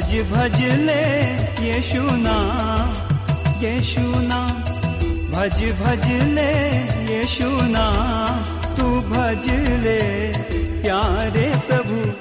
भज भज ले यीशु नाम यीशु नाम। भज भज ले यीशु नाम, तू भज ले प्यारे प्रभु।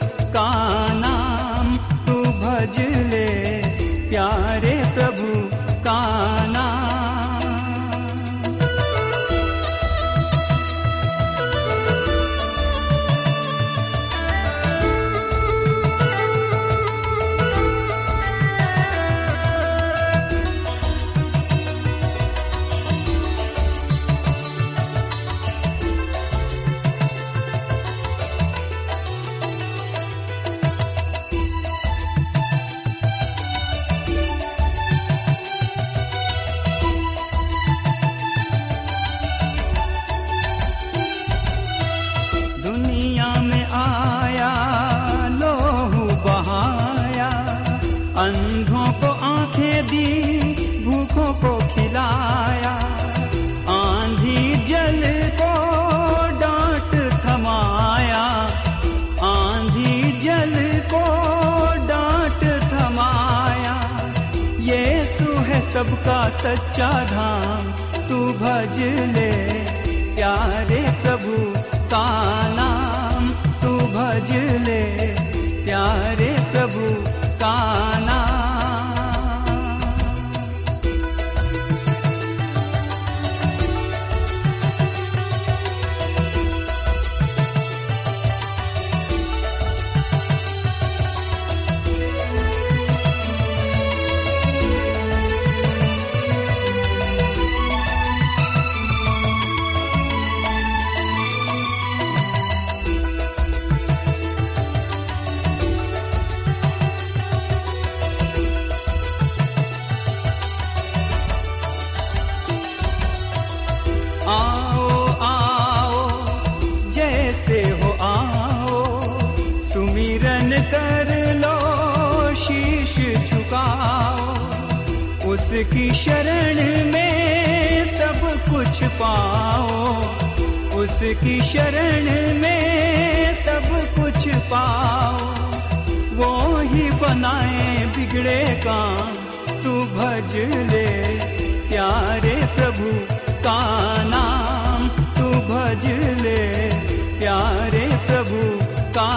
सबका सच्चा धाम, तू भज ले प्यारे प्रभु का नाम। तू भज ले प्यारे प्रभु का जैसे हो, आओ, सुमिरन कर लो, शीश झुकाओ उसकी शरण में सब कुछ पाओ। उसकी शरण में सब कुछ पाओ। वो ही बनाए बिगड़े काम, तू भज ले, प्यारे प्रभु का नाम, तू भज ले। प्यारे प्रभु का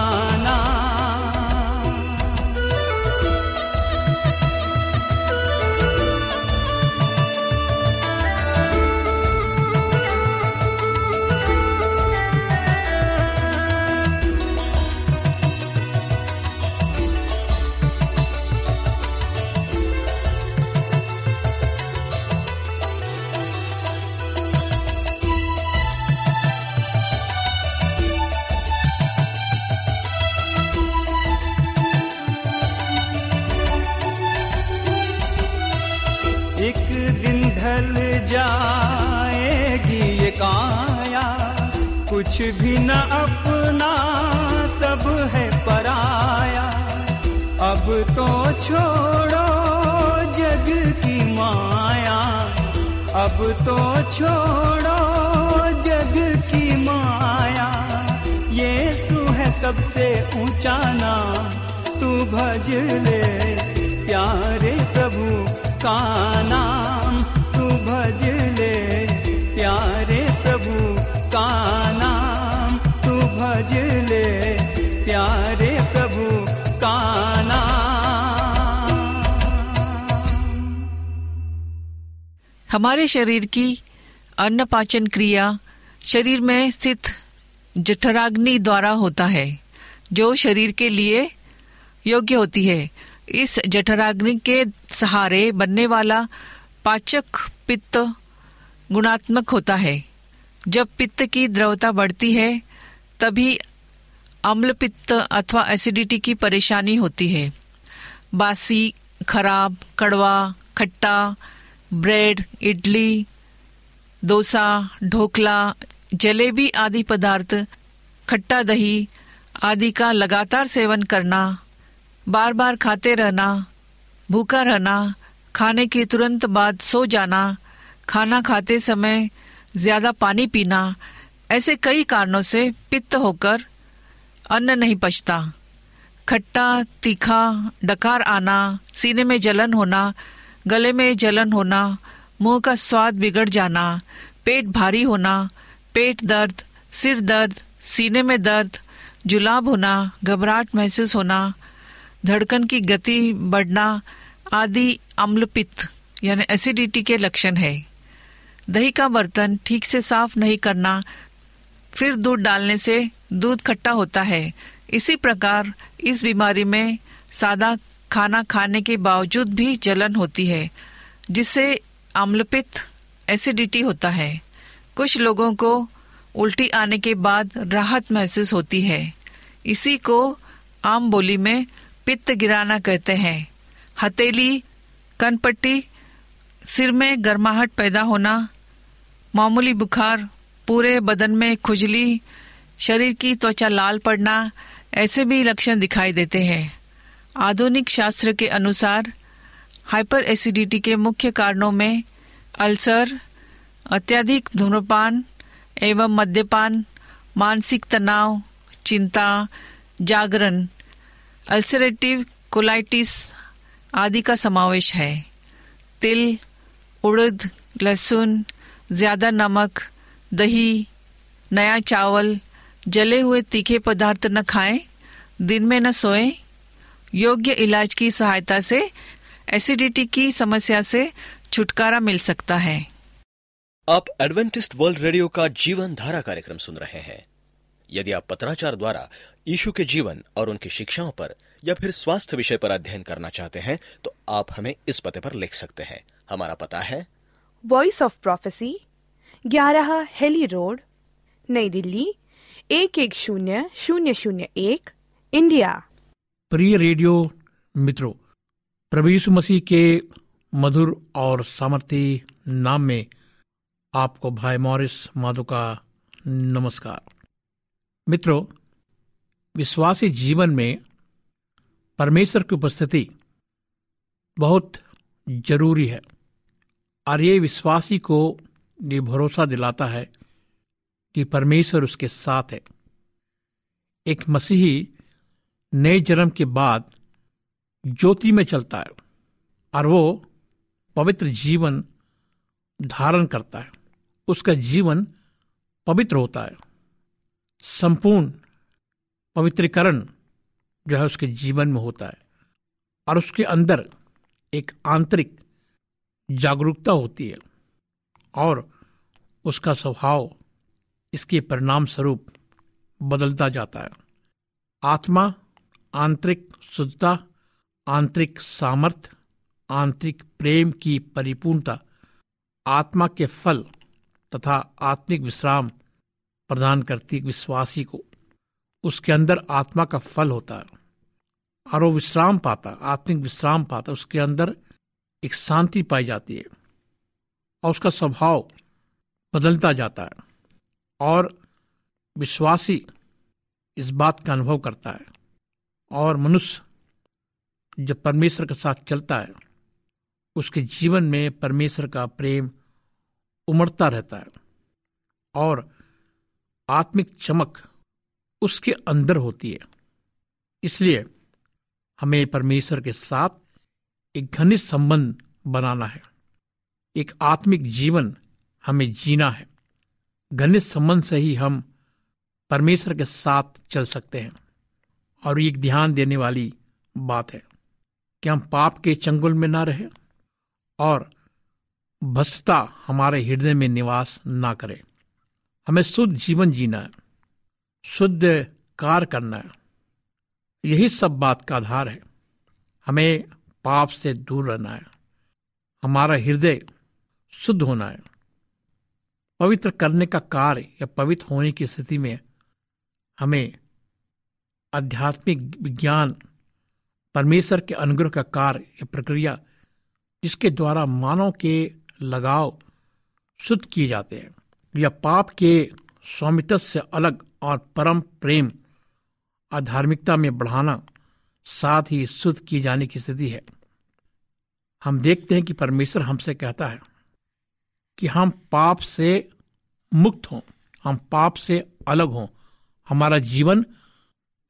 तो छोड़ो जग की माया। यीशु है सबसे ऊँचा नाम। तू भज ले प्यारे प्रभु का नाम। हमारे शरीर की अन्न पाचन क्रिया शरीर में स्थित जठराग्नि द्वारा होता है, जो शरीर के लिए योग्य होती है। इस जठराग्नि के सहारे बनने वाला पाचक पित्त गुणात्मक होता है। जब पित्त की द्रवता बढ़ती है, तभी अम्ल पित्त अथवा एसिडिटी की परेशानी होती है। बासी, खराब, कड़वा, खट्टा ब्रेड, इडली, डोसा, ढोकला, जलेबी आदि पदार्थ, खट्टा दही आदि का लगातार सेवन करना बार बार खाते रहना, भूखा रहना, खाने के तुरंत बाद सो जाना, खाना खाते समय ज़्यादा पानी पीना, ऐसे कई कारणों से पित्त होकर अन्न नहीं पचता। खट्टा, तीखा, डकार आना, सीने में जलन होना गले में जलन होना, मुँह का स्वाद बिगड़ जाना, पेट भारी होना, पेट दर्द, सिर दर्द, सीने में दर्द, जुलाब होना, घबराहट महसूस होना, धड़कन की गति बढ़ना आदि अम्लपित्त, यानी एसिडिटी के लक्षण है। दही का बर्तन ठीक से साफ़ नहीं करना, फिर दूध डालने से दूध खट्टा होता है। इसी प्रकार इस बीमारी में सादा खाना खाने के बावजूद भी जलन होती है, जिससे अम्लपित्त एसिडिटी होता है। कुछ लोगों को उल्टी आने के बाद राहत महसूस होती है। इसी को आम बोली में पित्त गिराना कहते हैं। हथेली, कनपट्टी, सिर में गर्माहट पैदा होना, मामूली बुखार, पूरे बदन में खुजली, शरीर की त्वचा लाल पड़ना, ऐसे भी लक्षण दिखाई देते हैं। आधुनिक शास्त्र के अनुसार हाइपर एसिडिटी के मुख्य कारणों में अल्सर, अत्यधिक धूम्रपान एवं मद्यपान, मानसिक तनाव, चिंता, जागरण, अल्सरेटिव कोलाइटिस आदि का समावेश है। तिल, उड़द, लहसुन, ज़्यादा नमक, दही, नया चावल, जले हुए तीखे पदार्थ न खाएँ, दिन में न सोएँ योग्य इलाज की सहायता से एसिडिटी की समस्या से छुटकारा मिल सकता है। आप एडवेंटिस्ट वर्ल्ड रेडियो का जीवन धारा कार्यक्रम सुन रहे हैं। यदि आप पत्राचार द्वारा यीशु के जीवन और उनकी शिक्षाओं पर या फिर स्वास्थ्य विषय पर अध्ययन करना चाहते हैं तो आप हमें इस पते पर लिख सकते हैं। हमारा पता है वॉइस ऑफ़ प्रोफेसी ग्यारह हेली रोड नई दिल्ली एक एक शून्य शून्य शून्य एक इंडिया। प्रिय रेडियो मित्रों, प्रभु यीशु मसीह के मधुर और सामर्थी नाम में आपको भाई मॉरिस माधो का नमस्कार। मित्रों, विश्वासी जीवन में परमेश्वर की उपस्थिति बहुत ज़रूरी है और ये विश्वासी को ये भरोसा दिलाता है कि परमेश्वर उसके साथ है। एक मसीही नए जन्म के बाद ज्योति में चलता है और वो पवित्र जीवन धारण करता है। उसका जीवन पवित्र होता है। संपूर्ण पवित्रीकरण जो है उसके जीवन में होता है और उसके अंदर एक आंतरिक जागरूकता होती है और उसका स्वभाव इसके परिणाम स्वरूप बदलता जाता है। आत्मा आंतरिक शुद्धता, आंतरिक सामर्थ्य आंतरिक प्रेम की परिपूर्णता, आत्मा के फल तथा आत्मिक विश्राम प्रदान करती है विश्वासी को। उसके अंदर आत्मा का फल होता है और वो विश्राम पाता, आत्मिक विश्राम पाता, उसके अंदर एक शांति पाई जाती है और उसका स्वभाव बदलता जाता है और विश्वासी इस बात का अनुभव करता है और मनुष्य जब परमेश्वर के साथ चलता है, उसके जीवन में परमेश्वर का प्रेम उमड़ता रहता है और आत्मिक चमक उसके अंदर होती है। इसलिए हमें परमेश्वर के साथ एक घनिष्ठ संबंध बनाना है। एक आत्मिक जीवन हमें जीना है। घनिष्ठ संबंध से ही हम परमेश्वर के साथ चल सकते हैं। और एक ध्यान देने वाली बात है कि हम पाप के चंगुल में ना रहे और भ्रष्टता हमारे हृदय में निवास ना करे। हमें शुद्ध जीवन जीना है, शुद्ध कार्य करना है। यही सब बात का आधार है। हमें पाप से दूर रहना है। हमारा हृदय शुद्ध होना है। पवित्र करने का कार्य या पवित्र होने की स्थिति में हमें आध्यात्मिक विज्ञान परमेश्वर के अनुग्रह का कार्य या प्रक्रिया जिसके द्वारा मानव के लगाव शुद्ध किए जाते हैं, या पाप के स्वामित्व से अलग और परम प्रेम आधार्मिकता में बढ़ाना साथ ही शुद्ध किए जाने की स्थिति है। हम देखते हैं कि परमेश्वर हमसे कहता है कि हम पाप से मुक्त हों, हम पाप से अलग हों, हमारा जीवन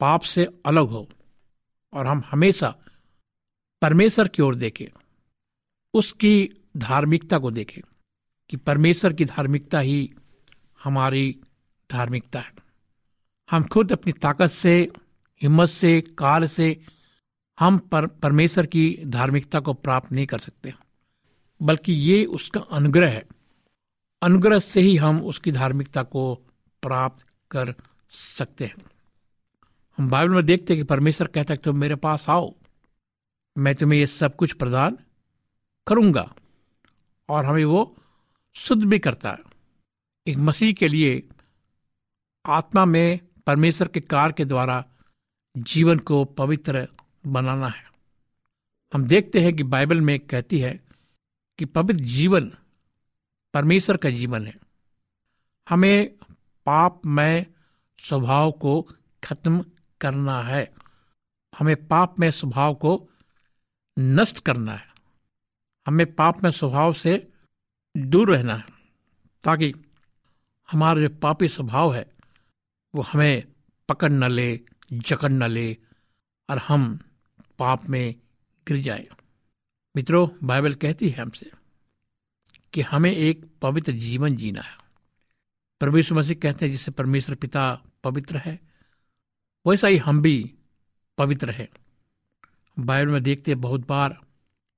पाप से अलग हो और हम हमेशा परमेश्वर की ओर देखें उसकी धार्मिकता को देखें कि परमेश्वर की धार्मिकता ही हमारी धार्मिकता है। हम खुद अपनी ताकत से हिम्मत से कार्य से हम पर, परमेश्वर की धार्मिकता को प्राप्त नहीं कर सकते। बल्कि ये उसका अनुग्रह है। अनुग्रह से ही हम उसकी धार्मिकता को प्राप्त कर सकते हैं। हम बाइबल में देखते हैं कि परमेश्वर कहता है तुम मेरे पास आओ, मैं तुम्हें ये सब कुछ प्रदान करूँगा। और हमें वो शुद्ध भी करता है। एक मसीह के लिए आत्मा में परमेश्वर के कार्य के द्वारा जीवन को पवित्र बनाना है। हम देखते हैं कि बाइबल में कहती है कि पवित्र जीवन परमेश्वर का जीवन है। हमें पाप, में स्वभाव को खत्म करना है। हमें पाप में स्वभाव को नष्ट करना है। हमें पाप में स्वभाव से दूर रहना है, ताकि हमारा जो पापी स्वभाव है, वो हमें पकड़ न ले, जकड़ न ले, और हम पाप में गिर जाए। मित्रों, बाइबल कहती है हमसे कि हमें एक पवित्र जीवन जीना है। परमेश्वर मसीह कहते हैं, जिससे परमेश्वर पिता पवित्र है वैसा ही हम भी पवित्र है। बाइबल में देखते हैं बहुत बार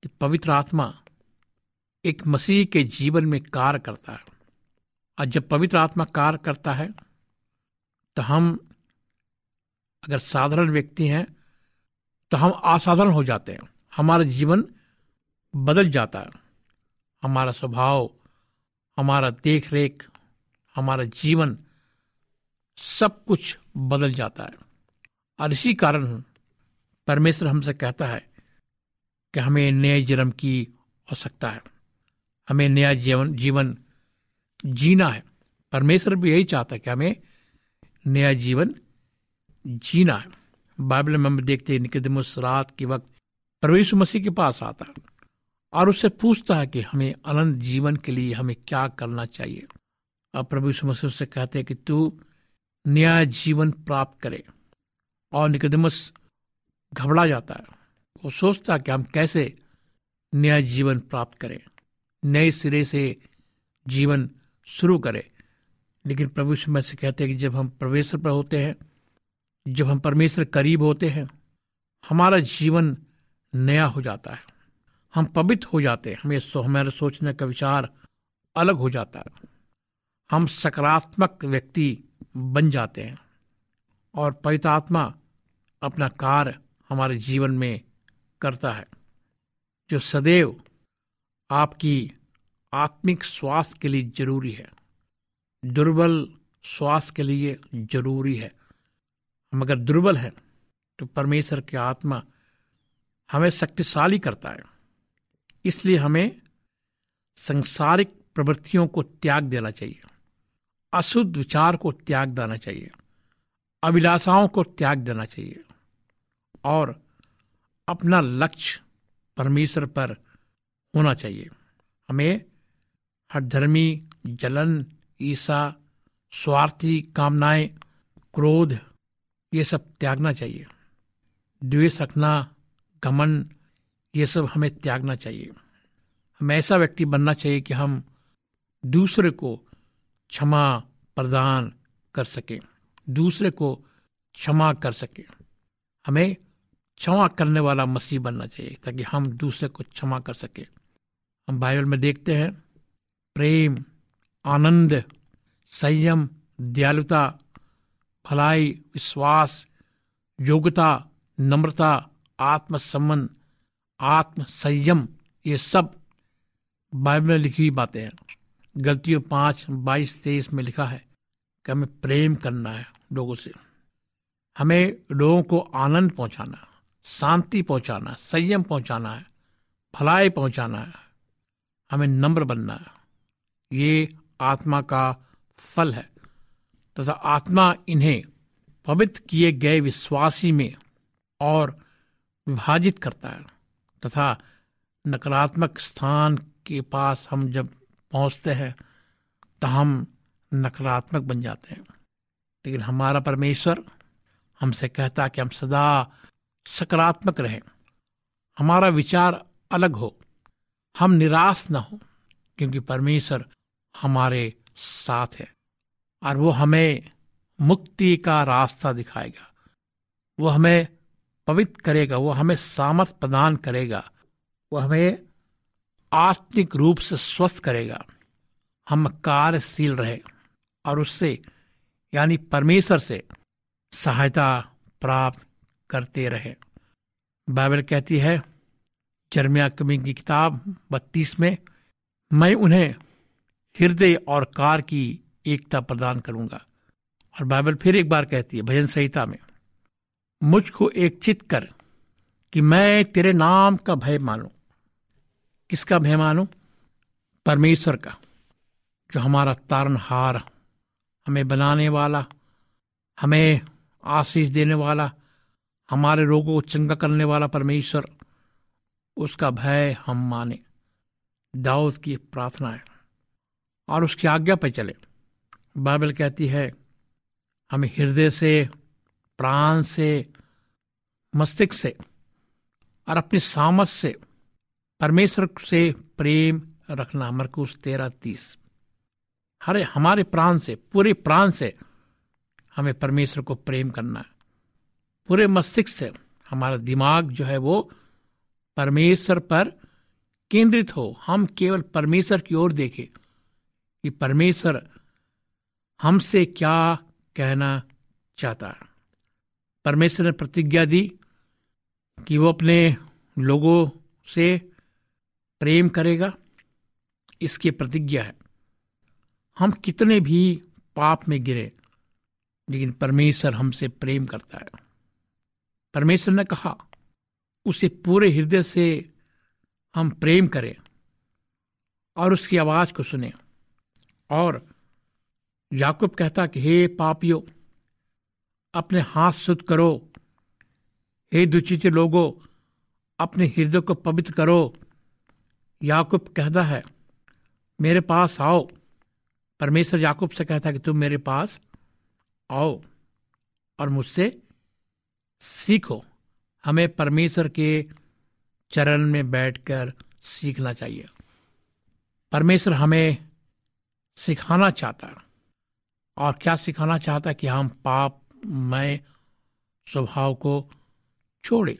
कि पवित्र आत्मा एक मसीह के जीवन में कार्य करता है। और जब पवित्र आत्मा कार्य करता है तो हम अगर साधारण व्यक्ति हैं तो हम असाधारण हो जाते हैं। हमारा जीवन बदल जाता है। हमारा स्वभाव, हमारा देख रेख हमारा जीवन सब कुछ बदल जाता है। और इसी कारण परमेश्वर हमसे कहता है कि हमें नए जन्म की आवश्यकता है। हमें नया जीवन जीवन जीना है। परमेश्वर भी यही चाहता है कि हमें नया जीवन जीना है। बाइबल में हम देखते हैं, निकदमुस रात के वक्त परमेश्वर मसीह के पास आता है और उससे पूछता है कि हमें अनंत जीवन के लिए हमें क्या करना चाहिए। अब प्रभु मसीह से कहते हैं कि तू नया जीवन प्राप्त करे। और निकदमस घबरा जाता है। वो सोचता कि हम कैसे नया जीवन प्राप्त करें नए सिरे से जीवन शुरू करें। लेकिन प्रभु में से कहते हैं कि जब हम परमेश्वर पर होते हैं जब हम परमेश्वर करीब होते हैं हमारा जीवन नया हो जाता है। हम पवित्र हो जाते हैं हमें सो, हमारे सोचने का विचार अलग हो जाता है। हम सकारात्मक व्यक्ति बन जाते हैं। और पवित्र आत्मा अपना कार्य हमारे जीवन में करता है, जो सदैव आपकी आत्मिक स्वास्थ्य के लिए ज़रूरी है। दुर्बल स्वास्थ्य के लिए ज़रूरी है। हम अगर दुर्बल हैं तो परमेश्वर की आत्मा हमें शक्तिशाली करता है। इसलिए हमें संसारिक प्रवृत्तियों को त्याग देना चाहिए। अशुद्ध विचार को त्याग देना चाहिए। अभिलाषाओं को त्याग देना चाहिए और अपना लक्ष्य परमेश्वर पर होना चाहिए। हमें हर धर्मी जलन ईसा स्वार्थी, कामनाएँ, क्रोध, ये सब त्यागना चाहिए। द्वेष रखना घमन ये सब हमें त्यागना चाहिए। हमें ऐसा व्यक्ति बनना चाहिए कि हम दूसरे को क्षमा प्रदान कर सकें। दूसरे को क्षमा कर सके। हमें क्षमा करने वाला मसीह बनना चाहिए ताकि हम दूसरे को क्षमा कर सकें। हम बाइबल में देखते हैं, प्रेम, आनंद, संयम, दयालुता, भलाई, विश्वास, योग्यता, नम्रता, आत्मसम्मान आत्म संयम ये सब बाइबल में लिखी बातें हैं। गलतियों पाँच, बाईस, तेईस में लिखा है कि हमें प्रेम करना है। लोगों से। हमें लोगों को आनंद पहुंचाना, शांति पहुंचाना, संयम पहुंचाना है, भलाई पहुंचाना है, हमें नम्र बनना है। ये आत्मा का फल है। तथा आत्मा इन्हें पवित्र किए गए विश्वासी में और विभाजित करता है। तथा नकारात्मक स्थान के पास हम जब पहुँचते हैं तो हम नकारात्मक बन जाते हैं। लेकिन हमारा परमेश्वर हमसे कहता कि हम सदा सकारात्मक रहें। हमारा विचार अलग हो। हम निराश ना हो, क्योंकि परमेश्वर हमारे साथ है और वो हमें मुक्ति का रास्ता दिखाएगा। वो हमें पवित्र करेगा, वो हमें सामर्थ प्रदान करेगा, वो हमें आत्मिक रूप से स्वस्थ करेगा। हम कार्यशील रहे और उससे यानी परमेश्वर से सहायता प्राप्त करते रहे। बाइबल कहती है, जर्मिया कमी की किताब बत्तीस में, मैं उन्हें हृदय और कार की एकता प्रदान करूँगा। और बाइबल फिर एक बार कहती है, भजन संहिता में, मुझको एक चित कर कि मैं तेरे नाम का भय मानू। किसका भय मानू? परमेश्वर का, जो हमारा तारनहार हमें बनाने वाला, हमें आशीष देने वाला, हमारे रोगों को चंगा करने वाला परमेश्वर, उसका भय हम माने। दाऊद की प्रार्थना है। और उसकी आज्ञा पर चले। बाइबल कहती है, हमें हृदय से, प्राण से, मस्तिष्क से और अपनी सामर्थ से, परमेश्वर से प्रेम रखना। मरकुस तेरह तीस। हरे, हमारे प्राण से, पूरे प्राण से हमें परमेश्वर को प्रेम करना है। पूरे मस्तिष्क से हमारा दिमाग जो है वो परमेश्वर पर केंद्रित हो। हम केवल परमेश्वर की ओर देखें कि परमेश्वर हमसे क्या कहना चाहता है। परमेश्वर ने प्रतिज्ञा दी कि वो अपने लोगों से प्रेम करेगा। इसकी प्रतिज्ञा है। हम कितने भी पाप में गिरे, लेकिन परमेश्वर हमसे प्रेम करता है। परमेश्वर ने कहा, उसे पूरे हृदय से हम प्रेम करें और उसकी आवाज़ को सुने। और याकूब कहता कि, हे पापियो, अपने हाथ शुद्ध करो। हे दुचित लोगो, अपने हृदय को पवित्र करो। याकूब कहता है, मेरे पास आओ। परमेश्वर याकूब से कहता कि तुम मेरे पास आओ और मुझसे सीखो। हमें परमेश्वर के चरण में बैठकर सीखना चाहिए। परमेश्वर हमें सिखाना चाहता है और क्या सिखाना चाहता है कि हम पाप मय स्वभाव को छोड़े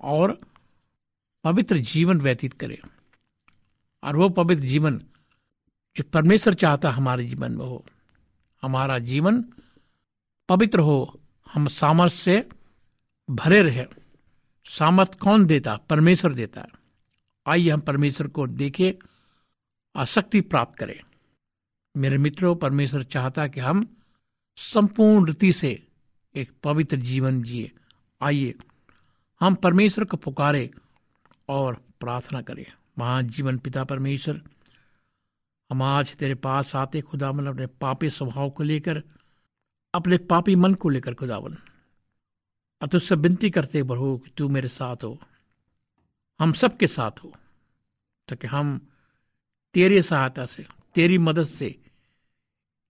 और पवित्र जीवन व्यतीत करें। और वो पवित्र जीवन जो परमेश्वर चाहता हमारे जीवन में हो, हमारा जीवन पवित्र हो, हम सामर्थ्य से भरे रहे। सामर्थ कौन देता? परमेश्वर देता है। आइए हम परमेश्वर को देखें और शक्ति प्राप्त करें। मेरे मित्रों, परमेश्वर चाहता कि हम संपूर्ण रीति से एक पवित्र जीवन जिए। आइए हम परमेश्वर को पुकारें और प्रार्थना करें। महान जीवन पिता परमेश्वर हम आज तेरे पास आते खुदावन अपने पापी स्वभाव को लेकर, अपने पापी मन को लेकर खुदावन। और तुझसे विनती करते प्रभु कि तू मेरे साथ हो। हम सबके साथ हो, ताकि हम तेरी सहायता से, तेरी मदद से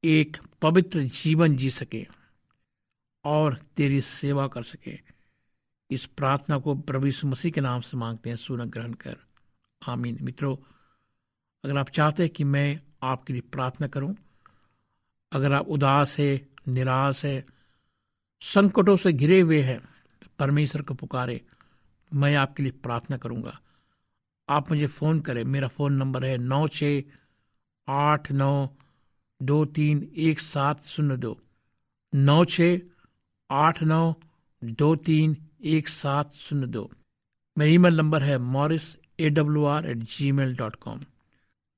एक पवित्र जीवन जी सके और तेरी सेवा कर सके। इस प्रार्थना को प्रभु मसीह के नाम से मांगते हैं सुन ग्रहण कर। आमीन। मित्रों अगर आप चाहते हैं कि मैं आपके लिए प्रार्थना करूँ, अगर आप उदास है, निराश है, संकटों से घिरे हुए हैं तो परमेश्वर को पुकारे, मैं आपके लिए प्रार्थना करूँगा। आप मुझे फ़ोन करें, मेरा फ़ोन नंबर है नौ छ आठ नौ दो तीन एक सात शून्य दो। नौ छ आठ नौ दो तीन एक सात शून्य दो। मेरा ईमेल नंबर है Morris A W R at Gmail dot com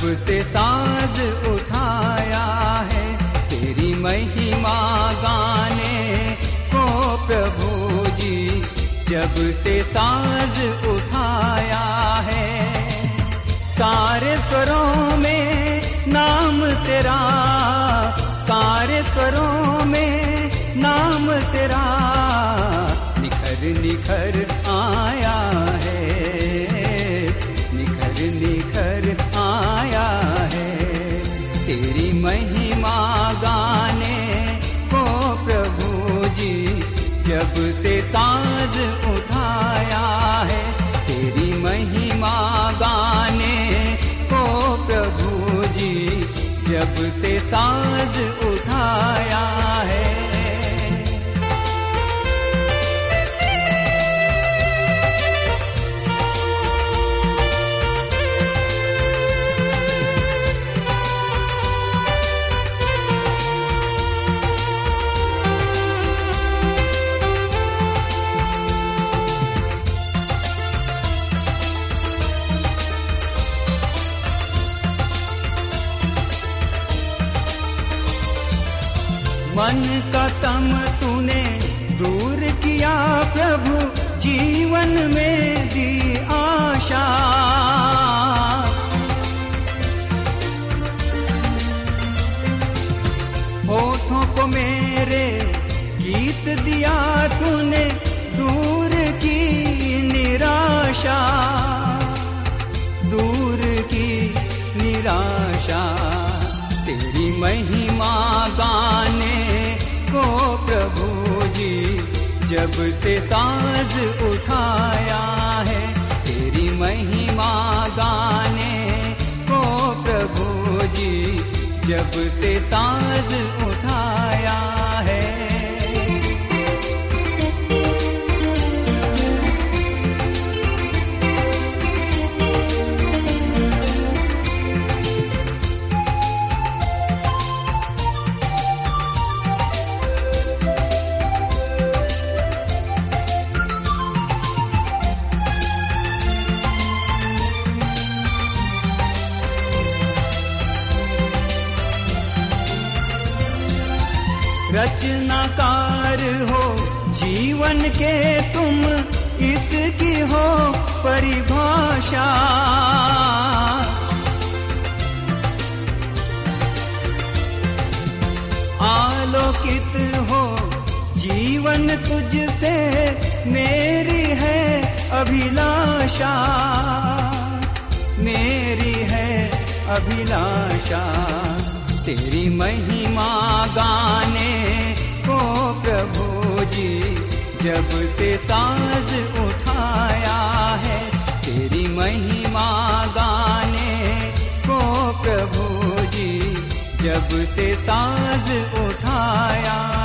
जब से साज उठाया है। तेरी महिमा गाने को प्रभु जी, जब से साज उठाया है। सारे स्वरों में नाम तेरा, सारे स्वरों में नाम तेरा। निखर निखर साज उठाया है। तेरी महिमा गाने को प्रभु जी जब से साज उठाया जब से साज उठाया है, तेरी महिमा गाने को प्रभु जी, जब से साज उठाया है के तुम इसकी हो परिभाषा। आलोकित हो जीवन तुझसे मेरी है अभिलाषा। मेरी है अभिलाषा। तेरी महिमा गाने को प्रभु जी। जब से साज उठाया है, तेरी महिमा गाने को प्रभु जी, जब से साज उठाया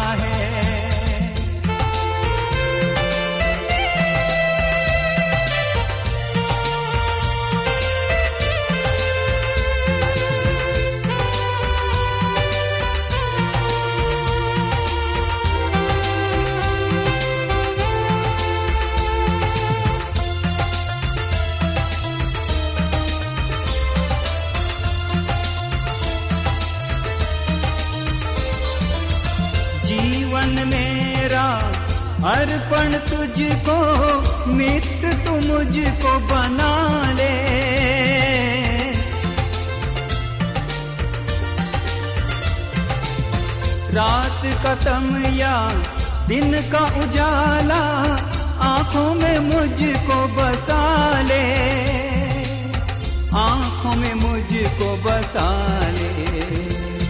है अर्पण तुझको, मित्र तू मुझको बना ले। रात का या दिन का उजाला, आँखों में मुझको बसा ले। आँखों में मुझको बसा ले,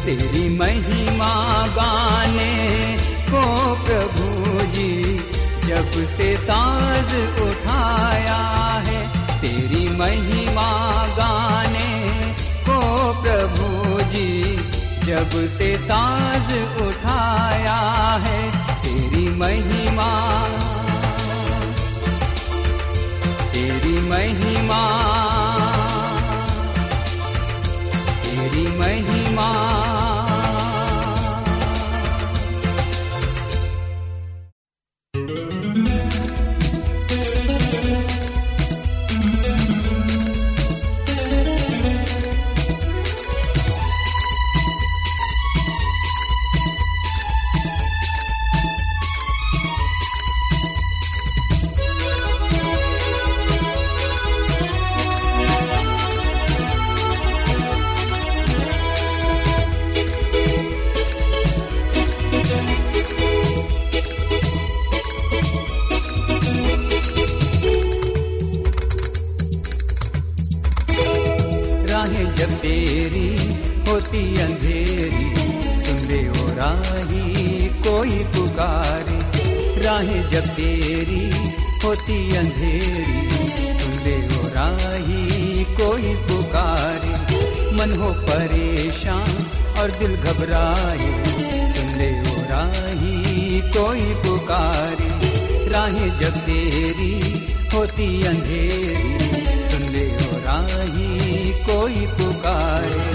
तेरी महिमा गाने। को प्रभु जी, जब से साज उठाया है, तेरी महिमा गाने को प्रभु जी, जब से साज उठाया है, तेरी महिमा। तेरी महिमा। राहें जब तेरी होती अंधेरी, सुन दे ओ राही कोई पुकारे। मन हो परेशान और दिल घबराए, सुन ले ओ राही कोई पुकारे। राहें जब तेरी होती अंधेरी, सुन ले ओ राही कोई पुकारे।